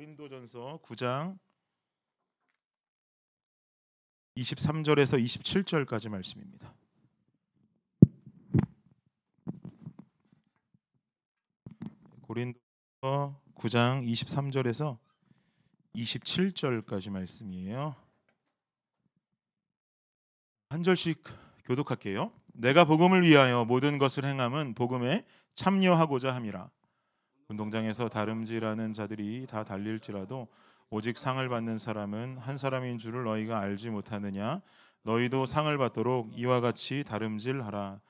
고린도전서 9장 23절에서 27절까지 말씀입니다. 고린도서 9장 23절에서 27절까지 말씀이에요. 한 절씩 교독할게요. 내가 복음을 위하여 모든 것을 행함은 복음에 참여하고자 함이라. 운동장에서 다름질하는 자들이 다 달릴지라도 오직 상을 받는 사람은 한 사람인 줄을 너희가 알지 못하느냐? 너희도 상을 받도록 이와 같이 다름질하라.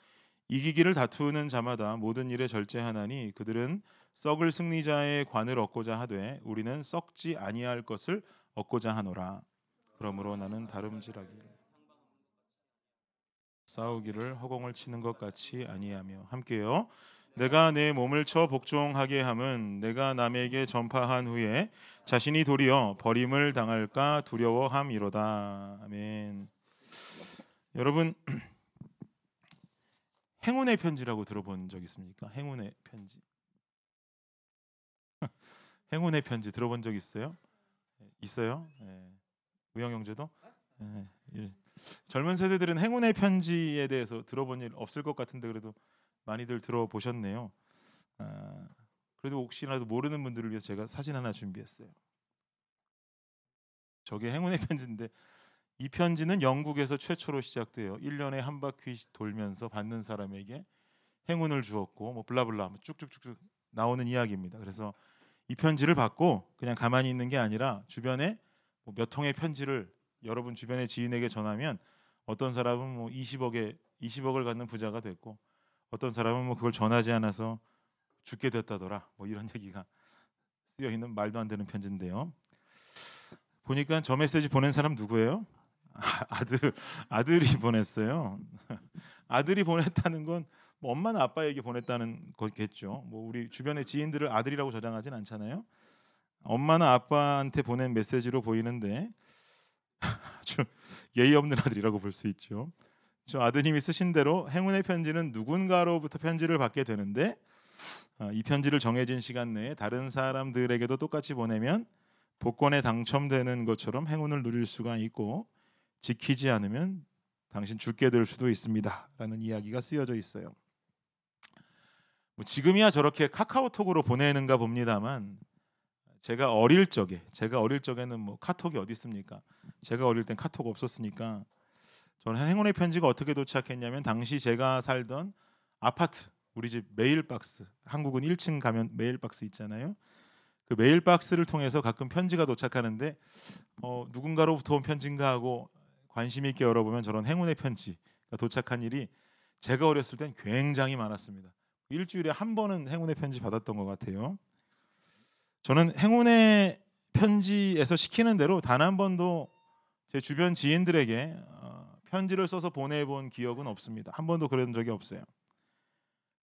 이기기를 다투는 자마다 모든 일에 절제하나니 그들은 썩을 승리자의 관을 얻고자 하되 우리는 썩지 아니할 것을 얻고자 하노라. 그러므로 나는 다름질하기 싸우기를 허공을 치는 것 같이 아니하며 함께요. 내가 내 몸을 쳐 복종하게 함은 내가 남에게 전파한 후에 자신이 도리어 버림을 당할까 두려워함이로다. 아멘. 여러분 행운의 편지라고 들어본 적 있습니까? 행운의 편지. 행운의 편지 들어본 적 있어요? 있어요? 네. 우영 형제도? 네. 젊은 세대들은 행운의 편지에 대해서 들어본 일 없을 것 같은데 그래도 많이들 들어보셨네요. 아, 그래도 혹시라도 모르는 분들을 위해서 제가 사진 하나 준비했어요. 저게 행운의 편지인데 이 편지는 영국에서 최초로 시작돼요. 1년에 한 바퀴 돌면서 받는 사람에게 행운을 주었고 뭐 블라블라 쭉쭉쭉쭉 나오는 이야기입니다. 그래서 이 편지를 받고 그냥 가만히 있는 게 아니라 주변에 뭐몇 통의 편지를 여러분 주변의 지인에게 전하면 어떤 사람은 뭐 20억에 20억을 갖는 부자가 됐고 어떤 사람은 뭐 그걸 전하지 않아서 죽게 됐다더라. 뭐 이런 얘기가 쓰여 있는 말도 안 되는 편지인데요. 보니까 저 메시지 보낸 사람 누구예요? 아, 들 아들이 보냈어요. 아들이 보냈다는 건 뭐 엄마나 아빠에게 보냈다는 거겠죠. 뭐 우리 주변의 지인들을 아들이라고 저장하진 않잖아요. 엄마나 아빠한테 보낸 메시지로 보이는데 아주 예의 없는 아들이라고 볼 수 있죠. 저 아드님이 쓰신 대로 행운의 편지는 누군가로부터 편지를 받게 되는데 어, 이 편지를 정해진 시간 내에 다른 사람들에게도 똑같이 보내면 복권에 당첨되는 것처럼 행운을 누릴 수가 있고 지키지 않으면 당신 죽게 될 수도 있습니다라는 이야기가 쓰여져 있어요. 뭐 지금이야 저렇게 카카오톡으로 보내는가 봅니다만 제가 어릴 적에 제가 어릴 적에는 뭐 카톡이 어디 있습니까? 제가 어릴 땐 카톡 없었으니까 저는 행운의 편지가 어떻게 도착했냐면 당시 제가 살던 아파트 우리 집 mailbox 한국은 1층 가면 mailbox 있잖아요. 그 mailbox를 통해서 가끔 편지가 도착하는데 어, 누군가로부터 온 편지인가 하고 관심 있게 열어보면 저런 행운의 편지가 도착한 일이 제가 어렸을 땐 굉장히 많았습니다. 일주일에 한 번은 행운의 편지 받았던 것 같아요. 저는 행운의 편지에서 시키는 대로 단 한 번도 제 주변 지인들에게 편지를 써서 보내본 기억은 없습니다. 한 번도 그런 적이 없어요.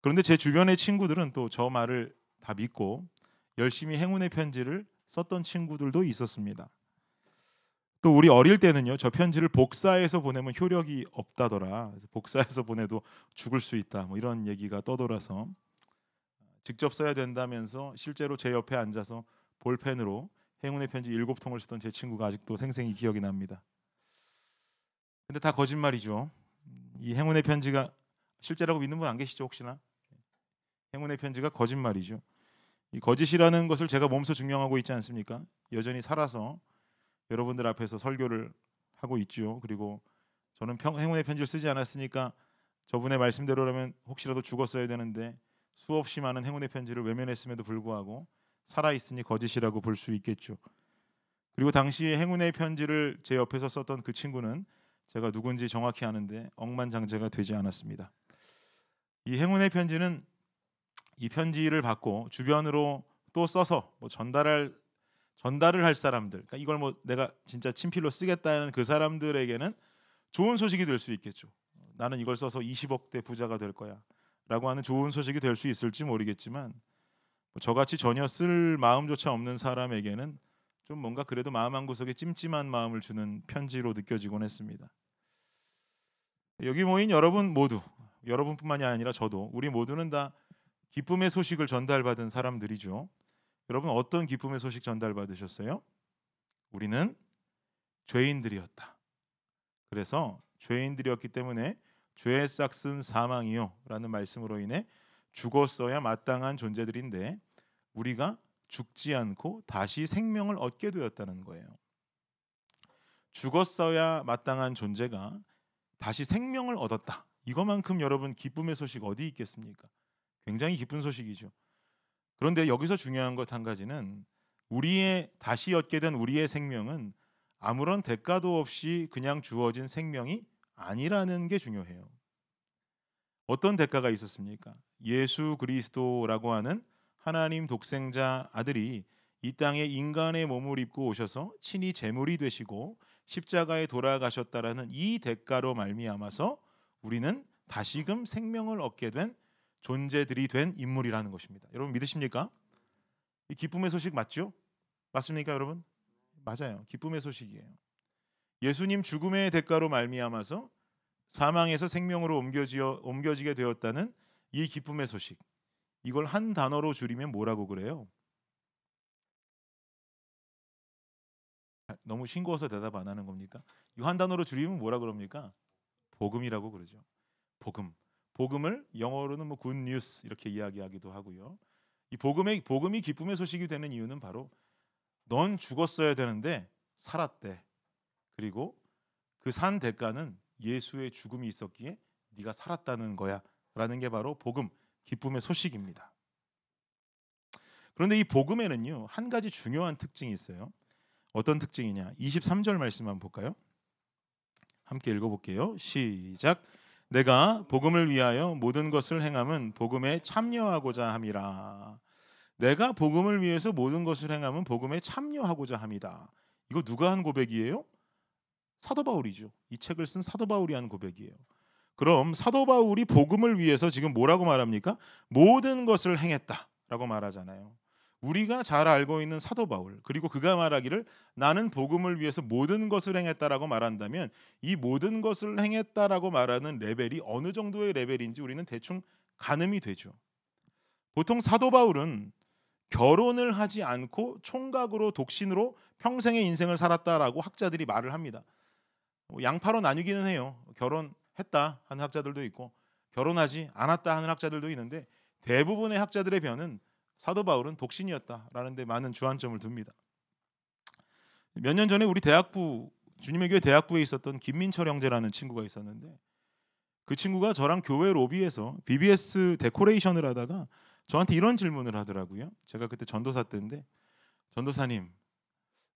그런데 제 주변의 친구들은 또 저 말을 다 믿고 열심히 행운의 편지를 썼던 친구들도 있었습니다. 또 우리 어릴 때는요, 저 편지를 복사해서 보내면 효력이 없다더라. 복사해서 보내도 죽을 수 있다. 뭐 이런 얘기가 떠돌아서 직접 써야 된다면서 실제로 제 옆에 앉아서 볼펜으로 행운의 편지 일곱 통을 쓰던 제 친구가 아직도 생생히 기억이 납니다. 근데 다 거짓말이죠. 이 행운의 편지가 실제라고 믿는 분 안 계시죠 혹시나? 행운의 편지가 거짓말이죠. 이 거짓이라는 것을 제가 몸소 증명하고 있지 않습니까? 여전히 살아서 여러분들 앞에서 설교를 하고 있죠. 그리고 저는 평, 행운의 편지를 쓰지 않았으니까 저분의 말씀대로라면 혹시라도 죽었어야 되는데 수없이 많은 행운의 편지를 외면했음에도 불구하고 살아 있으니 거짓이라고 볼 수 있겠죠. 그리고 당시에 행운의 편지를 제 옆에서 썼던 그 친구는 제가 누군지 정확히 아는데 억만장자가 되지 않았습니다. 이 행운의 편지는 이 편지를 받고 주변으로 또 써서 뭐 전달할 전달을 할 사람들, 그러니까 이걸 뭐 내가 진짜 친필로 쓰겠다는 그 사람들에게는 좋은 소식이 될 수 있겠죠. 나는 이걸 써서 20억대 부자가 될 거야라고 하는 좋은 소식이 될 수 있을지 모르겠지만 뭐 저같이 전혀 쓸 마음조차 없는 사람에게는 좀 뭔가 그래도 마음 한 구석에 찜찜한 마음을 주는 편지로 느껴지곤 했습니다. 여기 모인 여러분 모두 여러분뿐만이 아니라 저도 우리 모두는 다 기쁨의 소식을 전달받은 사람들이죠. 여러분 어떤 기쁨의 소식 전달받으셨어요? 우리는 죄인들이었다. 그래서 죄인들이었기 때문에 죄의 싹슨 사망이요라는 말씀으로 인해 죽었어야 마땅한 존재들인데 우리가 죽지 않고 다시 생명을 얻게 되었다는 거예요. 죽었어야 마땅한 존재가 다시 생명을 얻었다. 이것만큼 여러분 기쁨의 소식 어디 있겠습니까? 굉장히 기쁜 소식이죠. 그런데 여기서 중요한 것 한 가지는 우리의 다시 얻게 된 우리의 생명은 아무런 대가도 없이 그냥 주어진 생명이 아니라는 게 중요해요. 어떤 대가가 있었습니까? 예수 그리스도라고 하는 하나님 독생자 아들이 이 땅에 인간의 몸을 입고 오셔서 친히 제물이 되시고 십자가에 돌아가셨다라는 이 대가로 말미암아서 우리는 다시금 생명을 얻게 된 존재들이 된 인물이라는 것입니다. 여러분 믿으십니까? 이 기쁨의 소식 맞죠? 맞습니까, 여러분? 맞아요. 기쁨의 소식이에요. 예수님 죽음의 대가로 말미암아서 사망에서 생명으로 옮겨지어 옮겨지게 되었다는 이 기쁨의 소식. 이걸 한 단어로 줄이면 뭐라고 그래요? 너무 싱거워서 대답 안 하는 겁니까? 이거 한 단어로 줄이면 뭐라 그럽니까? 복음이라고 그러죠. 복음. 복음을 영어로는 뭐 굿뉴스 이렇게 이야기하기도 하고요. 이 복음의 복음이 기쁨의 소식이 되는 이유는 바로 넌 죽었어야 되는데 살았대. 그리고 그 산 대가는 예수의 죽음이 있었기에 네가 살았다는 거야라는 게 바로 복음 기쁨의 소식입니다. 그런데 이 복음에는요 한 가지 중요한 특징이 있어요. 어떤 특징이냐? 23절 말씀 한번 볼까요? 함께 읽어볼게요. 시작. 내가 복음을 위하여 모든 것을 행함은 복음에 참여하고자 함이라. 내가 복음을 위해서 모든 것을 행함은 복음에 참여하고자 함이다. 이거 누가 한 고백이에요? 사도 바울이죠. 이 책을 쓴 사도 바울이 한 고백이에요. 그럼 사도 바울이 복음을 위해서 지금 뭐라고 말합니까? 모든 것을 행했다라고 말하잖아요. 우리가 잘 알고 있는 사도 바울 그리고 그가 말하기를 나는 복음을 위해서 모든 것을 행했다라고 말한다면 이 모든 것을 행했다라고 말하는 레벨이 어느 정도의 레벨인지 우리는 대충 가늠이 되죠. 보통 사도 바울은 결혼을 하지 않고 총각으로 독신으로 평생의 인생을 살았다라고 학자들이 말을 합니다. 뭐 양파로 나뉘기는 해요. 결혼 했다 하는 학자들도 있고 결혼하지 않았다 하는 학자들도 있는데 대부분의 학자들의 변은 사도 바울은 독신이었다라는 데 많은 주안점을 둡니다. 몇 년 전에 우리 대학부 주님의 교회 대학부에 있었던 김민철 형제라는 친구가 있었는데 그 친구가 저랑 교회 로비에서 BBS 데코레이션을 하다가 저한테 이런 질문을 하더라고요. 제가 그때 전도사 때인데 전도사님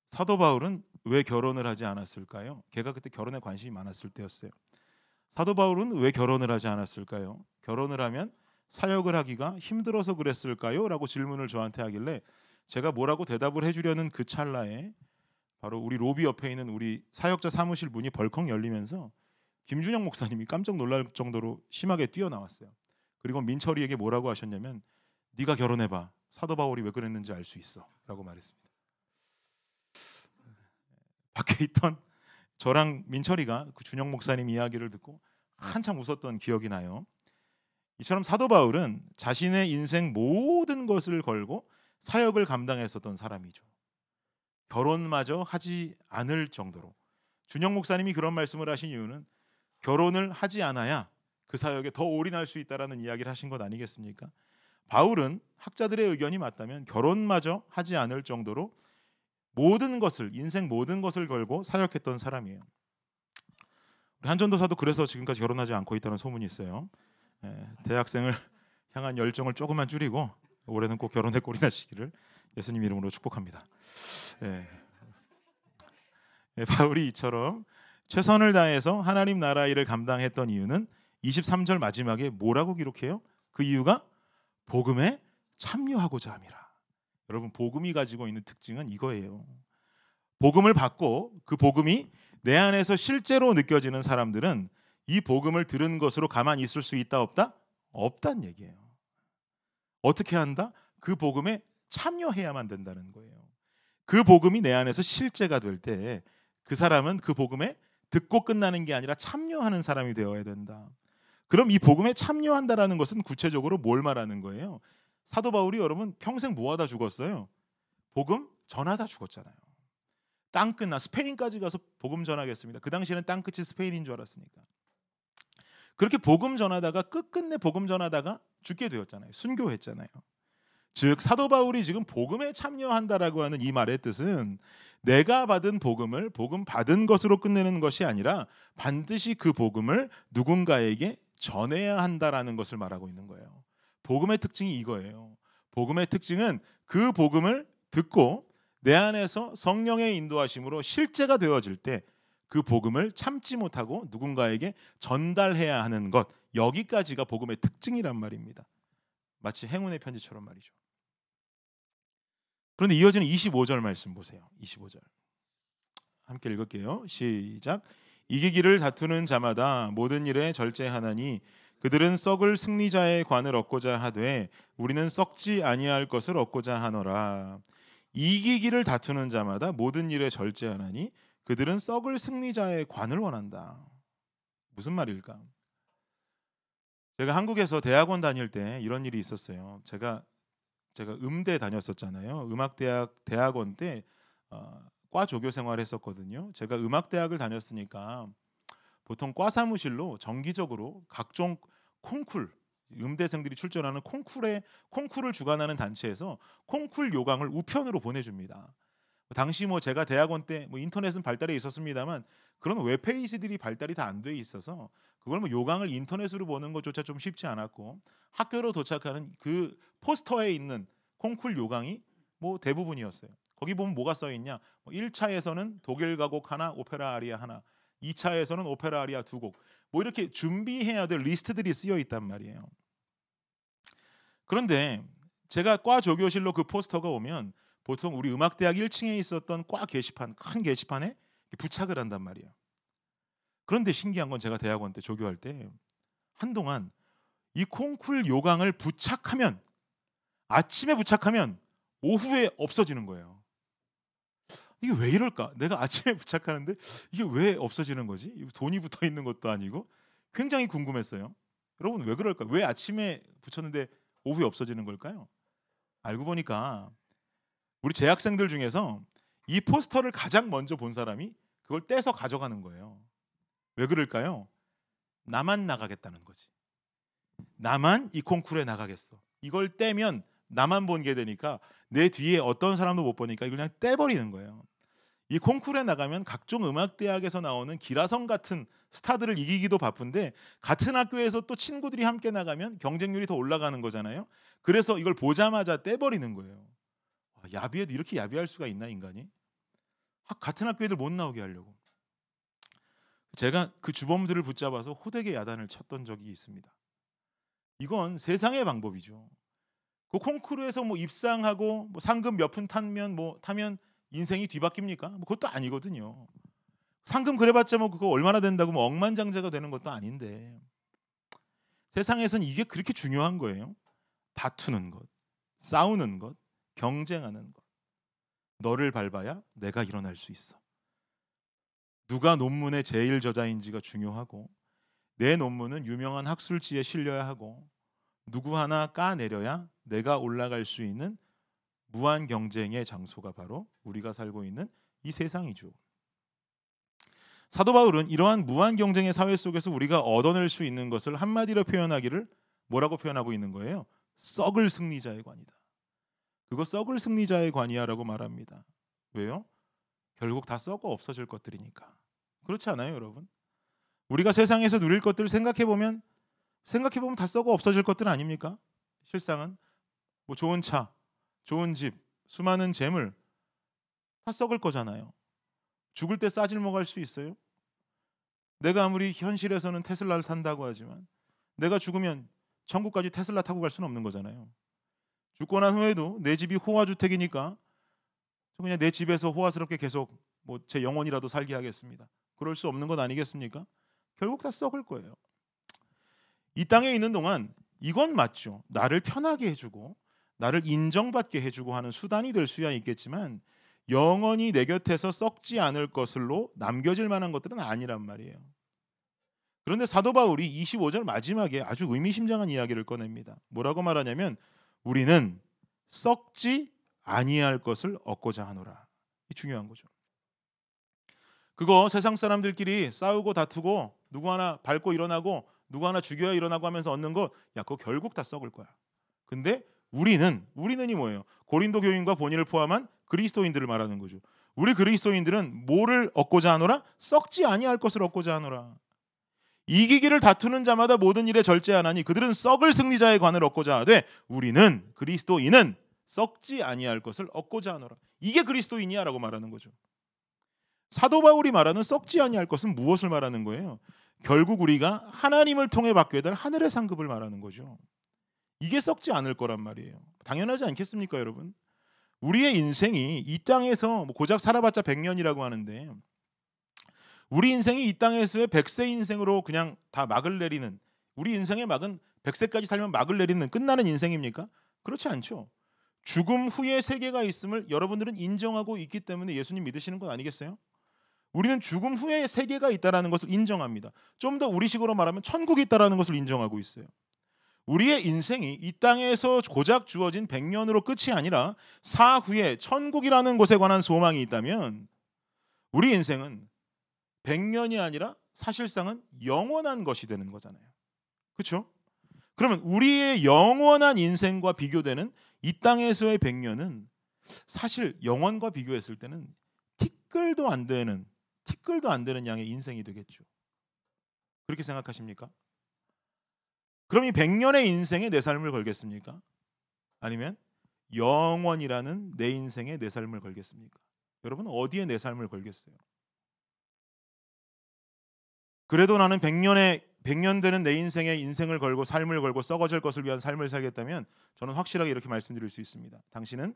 사도 바울은 왜 결혼을 하지 않았을까요? 걔가 그때 결혼에 관심이 많았을 때였어요. 사도 바울은 왜 결혼을 하지 않았을까요? 결혼을 하면 사역을 하기가 힘들어서 그랬을까요? 라고 질문을 저한테 하길래 제가 뭐라고 대답을 해주려는 그 찰나에 바로 우리 로비 옆에 있는 우리 사역자 사무실 문이 벌컥 열리면서 김준영 목사님이 깜짝 놀랄 정도로 심하게 뛰어나왔어요. 그리고 민철이에게 뭐라고 하셨냐면 네가 결혼해봐. 사도 바울이 왜 그랬는지 알 수 있어라고 말했습니다. 밖에 있던 저랑 민철이가 그 준영 목사님 이야기를 듣고 한참 웃었던 기억이 나요. 이처럼 사도 바울은 자신의 인생 모든 것을 걸고 사역을 감당했었던 사람이죠. 결혼마저 하지 않을 정도로 준영 목사님이 그런 말씀을 하신 이유는 결혼을 하지 않아야 그 사역에 더 올인할 수 있다라는 이야기를 하신 것 아니겠습니까? 바울은 학자들의 의견이 맞다면 결혼마저 하지 않을 정도로 모든 것을 인생 모든 것을 걸고 사역했던 사람이에요. 한전도사도 그래서 지금까지 결혼하지 않고 있다는 소문이 있어요. 예, 대학생을 향한 열정을 조금만 줄이고 올해는 꼭 결혼의 꼴이 나시기를 예수님 이름으로 축복합니다. 예. 예, 바울이 이처럼 최선을 다해서 하나님 나라 일을 감당했던 이유는 23절 마지막에 뭐라고 기록해요? 그 이유가 복음에 참여하고자 함이라. 여러분 복음이 가지고 있는 특징은 이거예요. 복음을 받고 그 복음이 내 안에서 실제로 느껴지는 사람들은 이 복음을 들은 것으로 가만히 있을 수 있다 없다? 없단 얘기예요. 어떻게 한다? 그 복음에 참여해야만 된다는 거예요. 그 복음이 내 안에서 실제가 될 때 그 사람은 그 복음에 듣고 끝나는 게 아니라 참여하는 사람이 되어야 된다. 그럼 이 복음에 참여한다라는 것은 구체적으로 뭘 말하는 거예요? 사도 바울이 여러분 평생 뭐 하다 죽었어요? 복음 전하다 죽었잖아요. 땅 끝나 스페인까지 가서 복음 전하겠습니다. 그 당시에는 땅 끝이 스페인인 줄 알았으니까. 그렇게 복음 전하다가 끝끝내 복음 전하다가 죽게 되었잖아요. 순교했잖아요. 즉 사도 바울이 지금 복음에 참여한다라고 하는 이 말의 뜻은 내가 받은 복음을 복음 받은 것으로 끝내는 것이 아니라 반드시 그 복음을 누군가에게 전해야 한다라는 것을 말하고 있는 거예요. 복음의 특징이 이거예요. 복음의 특징은 그 복음을 듣고 내 안에서 성령의 인도하심으로 실제가 되어질 때 그 복음을 참지 못하고 누군가에게 전달해야 하는 것 여기까지가 복음의 특징이란 말입니다. 마치 행운의 편지처럼 말이죠. 그런데 이어지는 25절 말씀 보세요. 25절. 함께 읽을게요. 시작. 이기기를 다투는 자마다 모든 일에 절제하나니 그들은 썩을 승리자의 관을 얻고자 하되 우리는 썩지 아니할 것을 얻고자 하노라. 이기기를 다투는 자마다 모든 일에 절제하나니 그들은 썩을 승리자의 관을 원한다. 무슨 말일까? 제가 한국에서 대학원 다닐 때 이런 일이 있었어요. 제가 제가 음대 다녔었잖아요. 음악대학 대학원 때과 어, 조교 생활했었거든요. 제가 음악대학을 다녔으니까 보통 과 사무실로 정기적으로 각종 콩쿨 음대생들이 출전하는 콩쿨에 콩쿨을 주관하는 단체에서 콩쿨 요강을 우편으로 보내줍니다. 당시 뭐 제가 대학원 때 뭐 인터넷은 발달해 있었습니다만 그런 웹페이지들이 발달이 다 안 돼 있어서 그걸 뭐 요강을 인터넷으로 보는 것조차 좀 쉽지 않았고 학교로 도착하는 그 포스터에 있는 콩쿨 요강이 뭐 대부분이었어요. 거기 보면 뭐가 써 있냐? 1차에서는 뭐 독일 가곡 하나, 오페라 아리아 하나, 2차에서는 오페라 아리아 두 곡. 뭐 이렇게 준비해야 될 리스트들이 쓰여 있단 말이에요. 그런데 제가 과 조교실로 그 포스터가 오면 보통 우리 음악대학 1층에 있었던 과 게시판 큰 게시판에 부착을 한단 말이에요. 그런데 신기한 건 제가 대학원 때 조교할 때 한동안 이 콩쿨 요강을 부착하면 아침에 부착하면 오후에 없어지는 거예요. 이게 왜 이럴까? 내가 아침에 부착하는데 이게 왜 없어지는 거지? 돈이 붙어 있는 것도 아니고 굉장히 궁금했어요. 여러분 왜 그럴까? 왜 아침에 붙였는데 오후에 없어지는 걸까요? 알고 보니까 우리 재학생들 중에서 이 포스터를 가장 먼저 본 사람이 그걸 떼서 가져가는 거예요. 왜 그럴까요? 나만 나가겠다는 거지. 나만 이 콩쿠르에 나가겠어. 이걸 떼면 나만 본게 되니까 내 뒤에 어떤 사람도 못 보니까 이걸 그냥 떼버리는 거예요. 이 콩쿠르에 나가면 각종 음악 대학에서 나오는 기라성 같은 스타들을 이기기도 바쁜데 같은 학교에서 또 친구들이 함께 나가면 경쟁률이 더 올라가는 거잖아요. 그래서 이걸 보자마자 떼버리는 거예요. 야비해도 이렇게 야비할 수가 있나 인간이? 같은 학교 애들 못 나오게 하려고. 제가 그 주범들을 붙잡아서 호되게 야단을 쳤던 적이 있습니다. 이건 세상의 방법이죠. 그 콩쿠르에서 뭐 입상하고 뭐 상금 몇 푼 타면 뭐 타면 인생이 뒤바뀝니까? 뭐 그것도 아니거든요. 상금 그래봤자 뭐 그거 얼마나 된다고 뭐 억만장자가 되는 것도 아닌데 세상에선 이게 그렇게 중요한 거예요. 다투는 것, 싸우는 것, 경쟁하는 것. 너를 밟아야 내가 일어날 수 있어. 누가 논문의 제일 저자인지가 중요하고 내 논문은 유명한 학술지에 실려야 하고 누구 하나 까내려야 내가 올라갈 수 있는 무한 경쟁의 장소가 바로 우리가 살고 있는 이 세상이죠. 사도 바울은 이러한 무한 경쟁의 사회 속에서 우리가 얻어낼 수 있는 것을 한마디로 표현하기를 뭐라고 표현하고 있는 거예요? 썩을 승리자의 관이다. 그거 썩을 승리자의 관이야라고 말합니다. 왜요? 결국 다 썩어 없어질 것들이니까. 그렇지 않아요, 여러분? 우리가 세상에서 누릴 것들 생각해 보면 생각해 보면 다 썩어 없어질 것들 아닙니까? 실상은 뭐 좋은 차, 좋은 집, 수많은 재물 다 썩을 거잖아요. 죽을 때 싸질 먹을 수 있어요? 내가 아무리 현실에서는 테슬라를 산다고 하지만 내가 죽으면 천국까지 테슬라 타고 갈 수는 없는 거잖아요. 죽고 난 후에도 내 집이 호화 주택이니까 그냥 내 집에서 호화스럽게 계속 뭐 제 영혼이라도 살게 하겠습니다. 그럴 수 없는 것 아니겠습니까? 결국 다 썩을 거예요. 이 땅에 있는 동안 이건 맞죠. 나를 편하게 해주고 나를 인정받게 해주고 하는 수단이 될 수야 있겠지만 영원히 내 곁에서 썩지 않을 것으로 남겨질 만한 것들은 아니란 말이에요. 그런데 사도 바울이 25절 마지막에 아주 의미심장한 이야기를 꺼냅니다. 뭐라고 말하냐면 우리는 썩지 아니할 것을 얻고자 하노라. 이 중요한 거죠. 그거 세상 사람들끼리 싸우고 다투고 누구 하나 밟고 일어나고 누구 하나 죽여야 일어나고 하면서 얻는 거, 야, 그거 결국 다 썩을 거야. 근데 우리는 우리는이 뭐예요? 고린도 교인과 본인을 포함한 그리스도인들을 말하는 거죠. 우리 그리스도인들은 뭐를 얻고자 하노라? 썩지 아니할 것을 얻고자 하노라. 이기기를 다투는 자마다 모든 일에 절제하나니 그들은 썩을 승리자의 관을 얻고자 하되 우리는 그리스도인은 썩지 아니할 것을 얻고자 하노라. 이게 그리스도인이야라고 말하는 거죠. 사도 바울이 말하는 썩지 아니할 것은 무엇을 말하는 거예요? 결국 우리가 하나님을 통해 받게 될 하늘의 상급을 말하는 거죠. 이게 썩지 않을 거란 말이에요. 당연하지 않겠습니까, 여러분? 우리의 인생이 이 땅에서 뭐 고작 살아봤자 100년이라고 하는데 우리 인생이 이 땅에서의 100세 인생으로 그냥 다 막을 내리는 우리 인생의 막은 100세까지 살면 막을 내리는 끝나는 인생입니까? 그렇지 않죠. 죽음 후에 세계가 있음을 여러분들은 인정하고 있기 때문에 예수님 믿으시는 건 아니겠어요? 우리는 죽음 후에 세계가 있다라는 것을 인정합니다. 좀 더 우리식으로 말하면 천국이 있다라는 것을 인정하고 있어요. 우리의 인생이 이 땅에서 고작 주어진 100년으로 끝이 아니라 사후에 천국이라는 곳에 관한 소망이 있다면 우리 인생은 100년이 아니라 사실상은 영원한 것이 되는 거잖아요. 그렇죠? 그러면 우리의 영원한 인생과 비교되는 이 땅에서의 100년은 사실 영원과 비교했을 때는 티끌도 안 되는 티끌도 안 되는 양의 인생이 되겠죠. 그렇게 생각하십니까? 그럼 이 100년의 인생에 내 삶을 걸겠습니까? 아니면 영원이라는 내 인생에 내 삶을 걸겠습니까? 여러분 어디에 내 삶을 걸겠어요? 그래도 나는 100년의 100년 되는 내 인생에 인생을 걸고 삶을 걸고 썩어질 것을 위한 삶을 살겠다면 저는 확실하게 이렇게 말씀드릴 수 있습니다. 당신은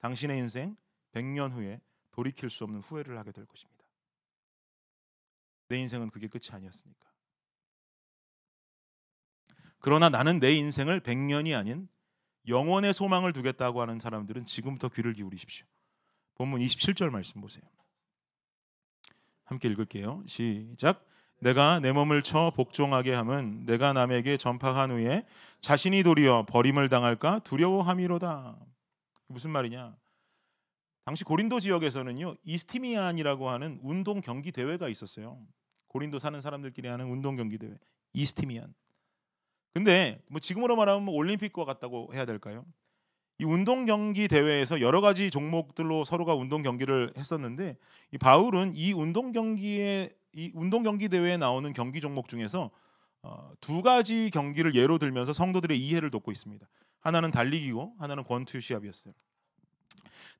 당신의 인생 100년 후에 돌이킬 수 없는 후회를 하게 될 것입니다. 내 인생은 그게 끝이 아니었으니까. 그러나 나는 내 인생을 100년이 아닌 영원의 소망을 두겠다고 하는 사람들은 지금부터 귀를 기울이십시오. 본문 27절 말씀 보세요. 함께 읽을게요. 시작. 내가 내 몸을 쳐 복종하게 함은 내가 남에게 전파한 후에 자신이 도리어 버림을 당할까 두려워함이로다. 무슨 말이냐? 당시 고린도 지역에서는요 이스티미안이라고 하는 운동 경기 대회가 있었어요. 고린도 사는 사람들끼리 하는 운동 경기 대회 이스티미안. 근데 뭐 지금으로 말하면 뭐 올림픽과 같다고 해야 될까요? 이 운동 경기 대회에서 여러 가지 종목들로 서로가 운동 경기를 했었는데 이 바울은 이 운동 경기에 이 운동 경기 대회에 나오는 경기 종목 중에서 어, 두 가지 경기를 예로 들면서 성도들의 이해를 돕고 있습니다. 하나는 달리기고 하나는 권투 시합이었어요.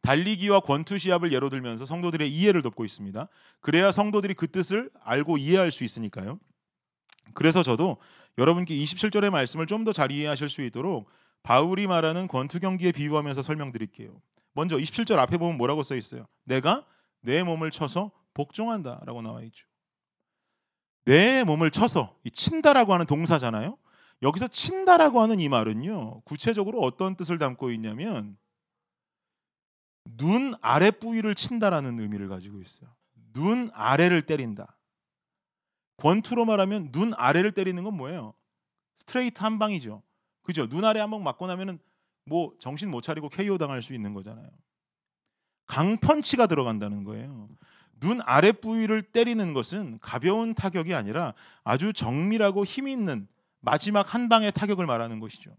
달리기와 권투 시합을 예로 들면서 성도들의 이해를 돕고 있습니다. 그래야 성도들이 그 뜻을 알고 이해할 수 있으니까요. 그래서 저도 여러분께 27절의 말씀을 좀 더 잘 이해하실 수 있도록 바울이 말하는 권투 경기에 비유하면서 설명드릴게요. 먼저 27절 앞에 보면 뭐라고 써 있어요? 내가 내 몸을 쳐서 복종한다라고 나와 있죠. 내 몸을 쳐서 이 친다라고 하는 동사잖아요. 여기서 친다라고 하는 이 말은요. 구체적으로 어떤 뜻을 담고 있냐면 눈 아래 부위를 친다라는 의미를 가지고 있어요. 눈 아래를 때린다. 권투로 말하면 눈 아래를 때리는 건 뭐예요? 스트레이트 한 방이죠. 그죠? 눈 아래 한 방 맞고 나면은 뭐 정신 못 차리고 KO 당할 수 있는 거잖아요. 강펀치가 들어간다는 거예요. 눈 아래 부위를 때리는 것은 가벼운 타격이 아니라 아주 정밀하고 힘 있는 마지막 한 방의 타격을 말하는 것이죠.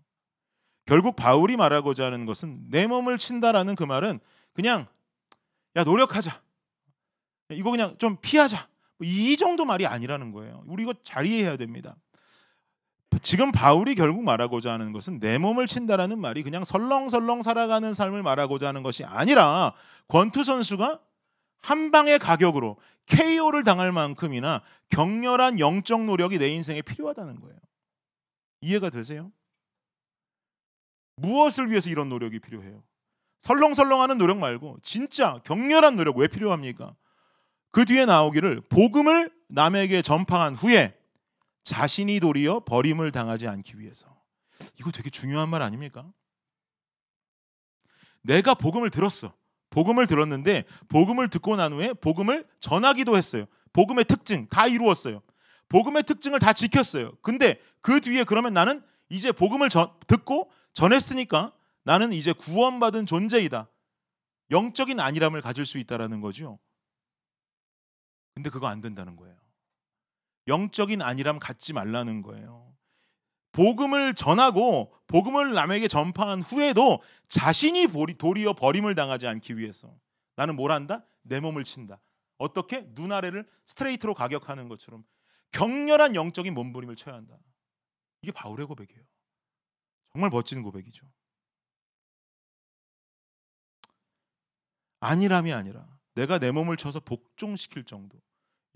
결국 바울이 말하고자 하는 것은 내 몸을 친다라는 그 말은 그냥 야 노력하자. 이거 그냥 좀 피하자. 뭐이 정도 말이 아니라는 거예요. 우리 이거 잘 이해해야 됩니다. 지금 바울이 결국 말하고자 하는 것은 내 몸을 친다라는 말이 그냥 설렁설렁 살아가는 삶을 말하고자 하는 것이 아니라 권투 선수가 한 방의 가격으로 KO를 당할 만큼이나 격렬한 영적 노력이 내 인생에 필요하다는 거예요. 이해가 되세요? 무엇을 위해서 이런 노력이 필요해요? 설렁설렁하는 노력 말고 진짜 격렬한 노력 왜 필요합니까? 그 뒤에 나오기를 복음을 남에게 전파한 후에 자신이 도리어 버림을 당하지 않기 위해서. 이거 되게 중요한 말 아닙니까? 내가 복음을 들었어. 복음을 들었는데 복음을 듣고 난 후에 복음을 전하기도 했어요. 복음의 특징 다 이루었어요. 복음의 특징을 다 지켰어요. 근데 그 뒤에 그러면 나는 이제 복음을 전, 듣고 전했으니까 나는 이제 구원받은 존재이다. 영적인 안일함을 가질 수 있다라는 거죠. 근데 그거 안 된다는 거예요. 영적인 안일함 갖지 말라는 거예요. 복음을 전하고 복음을 남에게 전파한 후에도 자신이 도리어 버림을 당하지 않기 위해서 나는 뭘 한다? 내 몸을 친다. 어떻게? 눈 아래를 스트레이트로 가격하는 것처럼 격렬한 영적인 몸부림을 쳐야 한다. 이게 바울의 고백이에요. 정말 멋진 고백이죠. 안일함이 아니라 내가 내 몸을 쳐서 복종시킬 정도.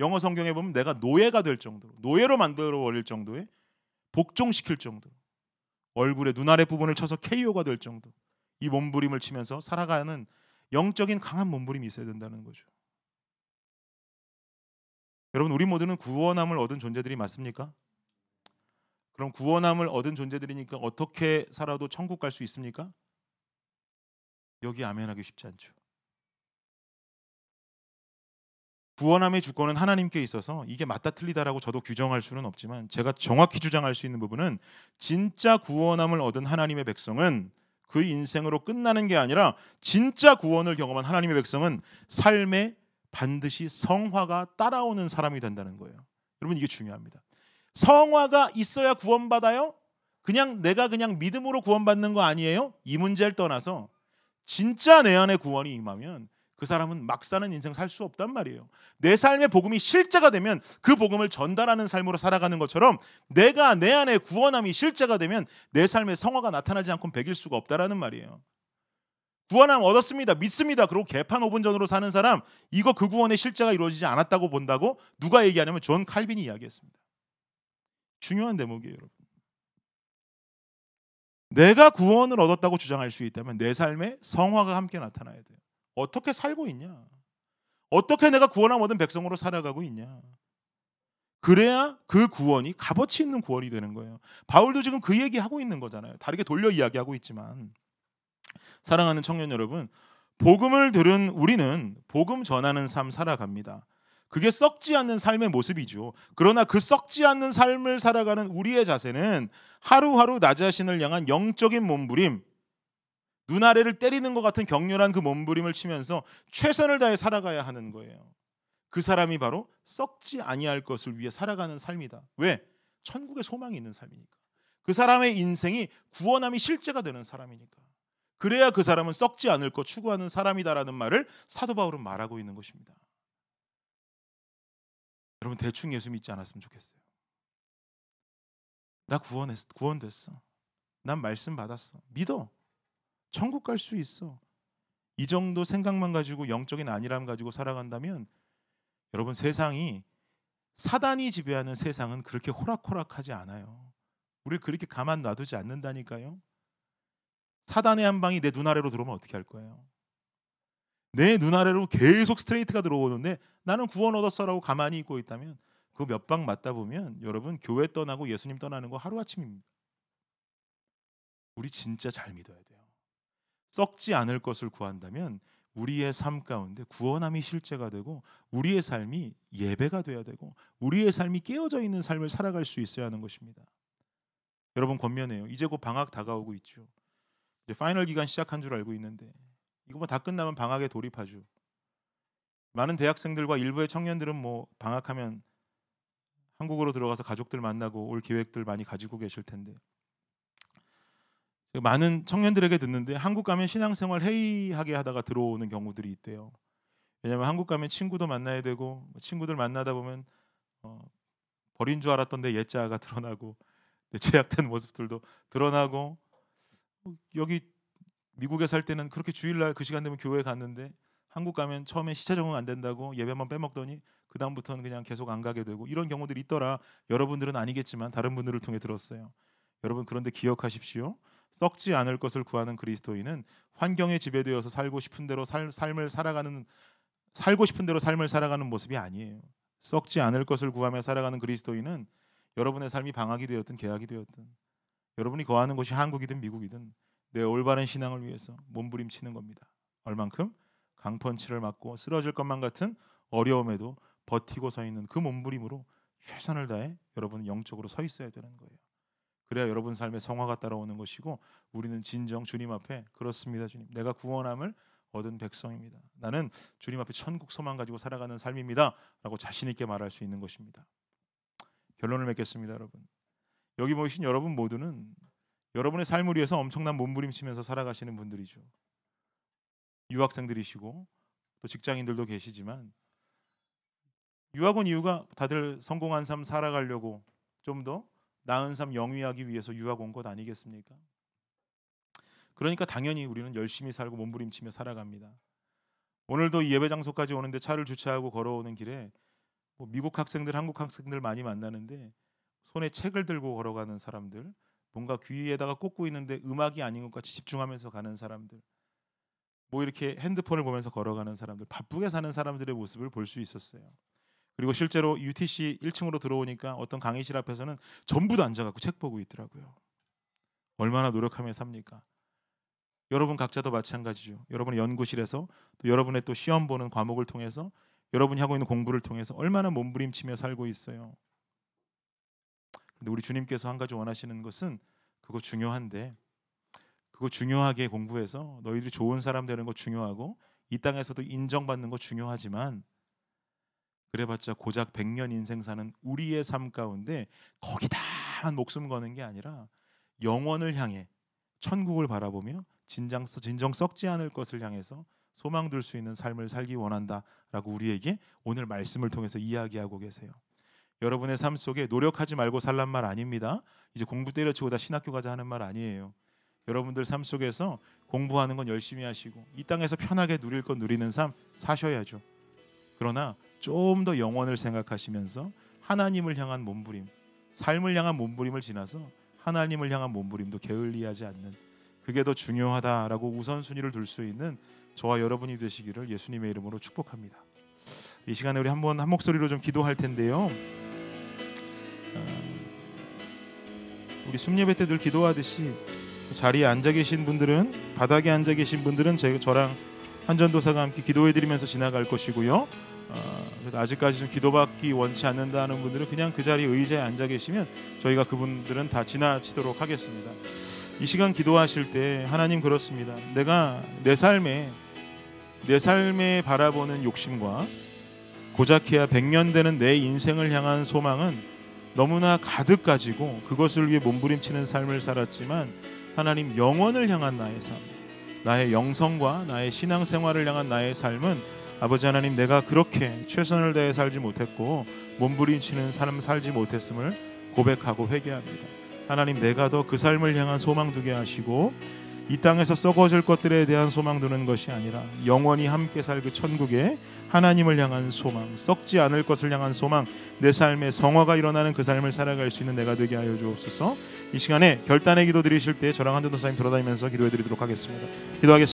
영어 성경에 보면 내가 노예가 될 정도로 노예로 만들어 버릴 정도의 복종시킬 정도. 얼굴에 눈 아래 부분을 쳐서 KO가 될 정도. 이 몸부림을 치면서 살아가는 영적인 강한 몸부림이 있어야 된다는 거죠. 여러분 우리 모두는 구원함을 얻은 존재들이 맞습니까? 그럼 구원함을 얻은 존재들이니까 어떻게 살아도 천국 갈 수 있습니까? 여기 아멘하기 쉽지 않죠. 구원함의 주권은 하나님께 있어서 이게 맞다 틀리다라고 저도 규정할 수는 없지만 제가 정확히 주장할 수 있는 부분은 진짜 구원함을 얻은 하나님의 백성은 그 인생으로 끝나는 게 아니라 진짜 구원을 경험한 하나님의 백성은 삶에 반드시 성화가 따라오는 사람이 된다는 거예요. 여러분 이게 중요합니다. 성화가 있어야 구원받아요? 그냥 내가 그냥 믿음으로 구원받는 거 아니에요? 이 문제를 떠나서 진짜 내 안에 구원이 임하면 그 사람은 막 사는 인생 살 수 없단 말이에요. 내 삶의 복음이 실제가 되면 그 복음을 전달하는 삶으로 살아가는 것처럼 내가 내 안에 구원함이 실제가 되면 내 삶의 성화가 나타나지 않고 배길 수가 없다라는 말이에요. 구원함 얻었습니다. 믿습니다. 그리고 개판 5분 전으로 사는 사람 이거 그 구원의 실제가 이루어지지 않았다고 본다고 누가 얘기하냐면 존 칼빈이 이야기했습니다. 중요한 대목이에요, 여러분. 내가 구원을 얻었다고 주장할 수 있다면 내 삶에 성화가 함께 나타나야 돼요. 어떻게 살고 있냐? 어떻게 내가 구원함 얻은 백성으로 살아가고 있냐? 그래야 그 구원이 값어치 있는 구원이 되는 거예요. 바울도 지금 그 얘기하고 있는 거잖아요. 다르게 돌려 이야기하고 있지만 사랑하는 청년 여러분, 복음을 들은 우리는 복음 전하는 삶 살아갑니다. 그게 썩지 않는 삶의 모습이죠. 그러나 그 썩지 않는 삶을 살아가는 우리의 자세는 하루하루 나 자신을 향한 영적인 몸부림, 눈아래를 때리는 것 같은 격렬한 그 몸부림을 치면서 최선을 다해 살아가야 하는 거예요. 그 사람이 바로 썩지 아니할 것을 위해 살아가는 삶이다. 왜? 천국의 소망이 있는 삶이니까. 그 사람의 인생이 구원함이 실제가 되는 사람이니까. 그래야 그 사람은 썩지 않을 것 추구하는 사람이다라는 말을 사도 바울은 말하고 있는 것입니다. 여러분 대충 예수 믿지 않았으면 좋겠어요. 나 구원했어. 구원됐어. 난 말씀 받았어. 믿어. 천국 갈 수 있어. 이 정도 생각만 가지고 영적인 안일함 가지고 살아간다면 여러분 세상이 사단이 지배하는 세상은 그렇게 호락호락하지 않아요. 우리 그렇게 가만 놔두지 않는다니까요. 사단의 한 방이 내 눈아래로 들어오면 어떻게 할 거예요? 내 눈아래로 계속 스트레이트가 들어오는데 나는 구원 얻었어라고 가만히 있고 있다면 그 몇 방 맞다 보면 여러분 교회 떠나고 예수님 떠나는 거 하루아침입니다. 우리 진짜 잘 믿어야 돼요. 썩지 않을 것을 구한다면 우리의 삶 가운데 구원함이 실제가 되고 우리의 삶이 예배가 돼야 되고 우리의 삶이 깨어져 있는 삶을 살아갈 수 있어야 하는 것입니다. 여러분 권면해요. 이제 곧 방학 다가오고 있죠. 이제 파이널 기간 시작한 줄 알고 있는데 이거 뭐 다 끝나면 방학에 돌입하죠. 많은 대학생들과 일부의 청년들은 뭐 방학하면 한국으로 들어가서 가족들 만나고 올 계획들 많이 가지고 계실 텐데 많은 청년들에게 듣는데 한국 가면 신앙생활 회의하게 하다가 들어오는 경우들이 있대요. 왜냐하면 한국 가면 친구도 만나야 되고 뭐 친구들 만나다 보면 어, 버린 줄 알았던데 옛자가 드러나고 제약된 모습들도 드러나고 여기 미국에 살 때는 그렇게 주일날 그 시간 되면 교회 갔는데 한국 가면 처음에 시차 적응 안 된다고 예배만 빼먹더니 그 다음부터는 그냥 계속 안 가게 되고 이런 경우들이 있더라. 여러분들은 아니겠지만 다른 분들을 통해 들었어요. 여러분 그런데 기억하십시오. 썩지 않을 것을 구하는 그리스도인은 환경에 지배되어서 살고 싶은 대로 살, 삶을 살아가는 살고 싶은 대로 삶을 살아가는 모습이 아니에요. 썩지 않을 것을 구하며 살아가는 그리스도인은 여러분의 삶이 방학이 되었든 계약이 되었든 여러분이 거하는 곳이 한국이든 미국이든 내 올바른 신앙을 위해서 몸부림치는 겁니다. 얼만큼 강펀치를 맞고 쓰러질 것만 같은 어려움에도 버티고 서 있는 그 몸부림으로 최선을 다해 여러분은 영적으로 서 있어야 되는 거예요. 그래야 여러분 삶에 성화가 따라오는 것이고 우리는 진정 주님 앞에 그렇습니다 주님 내가 구원함을 얻은 백성입니다. 나는 주님 앞에 천국 소망 가지고 살아가는 삶입니다라고 자신 있게 말할 수 있는 것입니다. 결론을 맺겠습니다, 여러분. 여기 모이신 여러분 모두는 여러분의 삶을 위해서 엄청난 몸부림치면서 살아가시는 분들이죠. 유학생들이시고 또 직장인들도 계시지만 유학 온 이유가 다들 성공한 삶 살아가려고 좀더 나은 삶 영위하기 위해서 유학 온 것 아니겠습니까? 그러니까 당연히 우리는 열심히 살고 몸부림치며 살아갑니다. 오늘도 이 예배 장소까지 오는데 차를 주차하고 걸어오는 길에 뭐 미국 학생들, 한국 학생들 많이 만나는데 손에 책을 들고 걸어가는 사람들, 뭔가 귀에다가 꽂고 있는데 음악이 아닌 것 같이 집중하면서 가는 사람들, 뭐 이렇게 핸드폰을 보면서 걸어가는 사람들, 바쁘게 사는 사람들의 모습을 볼 수 있었어요. 그리고 실제로 UTC 1층으로 들어오니까 어떤 강의실 앞에서는 전부 다 앉아갖고 책 보고 있더라고요. 얼마나 노력하며 삽니까? 여러분 각자도 마찬가지죠. 여러분의 연구실에서 또 여러분의 또 시험 보는 과목을 통해서 여러분이 하고 있는 공부를 통해서 얼마나 몸부림치며 살고 있어요. 근데 우리 주님께서 한 가지 원하시는 것은 그거 중요한데 그거 중요하게 공부해서 너희들이 좋은 사람 되는 거 중요하고 이 땅에서도 인정받는 거 중요하지만 그래봤자 고작 100년 인생 사는 우리의 삶 가운데 거기다만 목숨 거는 게 아니라 영원을 향해 천국을 바라보며 진정, 진정 썩지 않을 것을 향해서 소망 둘수 있는 삶을 살기 원한다라고 우리에게 오늘 말씀을 통해서 이야기하고 계세요. 여러분의 삶 속에 노력하지 말고 살란 말 아닙니다. 이제 공부 때려치고 다 신학교 가자 하는 말 아니에요. 여러분들 삶 속에서 공부하는 건 열심히 하시고 이 땅에서 편하게 누릴 건 누리는 삶 사셔야죠. 그러나 좀 더 영원을 생각하시면서 하나님을 향한 몸부림, 삶을 향한 몸부림을 지나서 하나님을 향한 몸부림도 게을리하지 않는 그게 더 중요하다라고 우선순위를 둘 수 있는 저와 여러분이 되시기를 예수님의 이름으로 축복합니다. 이 시간에 우리 한번 한 목소리로 좀 기도할 텐데요. 어, 우리 숨예배 때 늘 기도하듯이 그 자리에 앉아 계신 분들은 바닥에 앉아 계신 분들은 제 저랑 한전도사가 함께 기도해 드리면서 지나갈 것이고요. 어, 아직까지 좀 기도받기 원치 않는다는 분들은 그냥 그 자리 의자에 앉아 계시면 저희가 그분들은 다 지나치도록 하겠습니다. 이 시간 기도하실 때 하나님 그렇습니다. 내가 내 삶에 내 삶에 바라보는 욕심과 고작해야 100년 되는 내 인생을 향한 소망은 너무나 가득 가지고 그것을 위해 몸부림치는 삶을 살았지만 하나님 영원을 향한 나의 삶, 나의 영성과 나의 신앙생활을 향한 나의 삶은 아버지 하나님 내가 그렇게 최선을 다해 살지 못했고 몸부림치는 삶 살지 못했음을 고백하고 회개합니다. 하나님 내가 더 그 삶을 향한 소망 두게 하시고 이 땅에서 썩어질 것들에 대한 소망 두는 것이 아니라 영원히 함께 살 그 천국에 하나님을 향한 소망, 썩지 않을 것을 향한 소망, 내 삶의 성화가 일어나는 그 삶을 살아갈 수 있는 내가 되게 하여 주옵소서. 이 시간에 결단의 기도 드리실 때 저랑 한전도사님 돌아다니면서 기도해 드리도록 하겠습니다. 기도하겠습니다.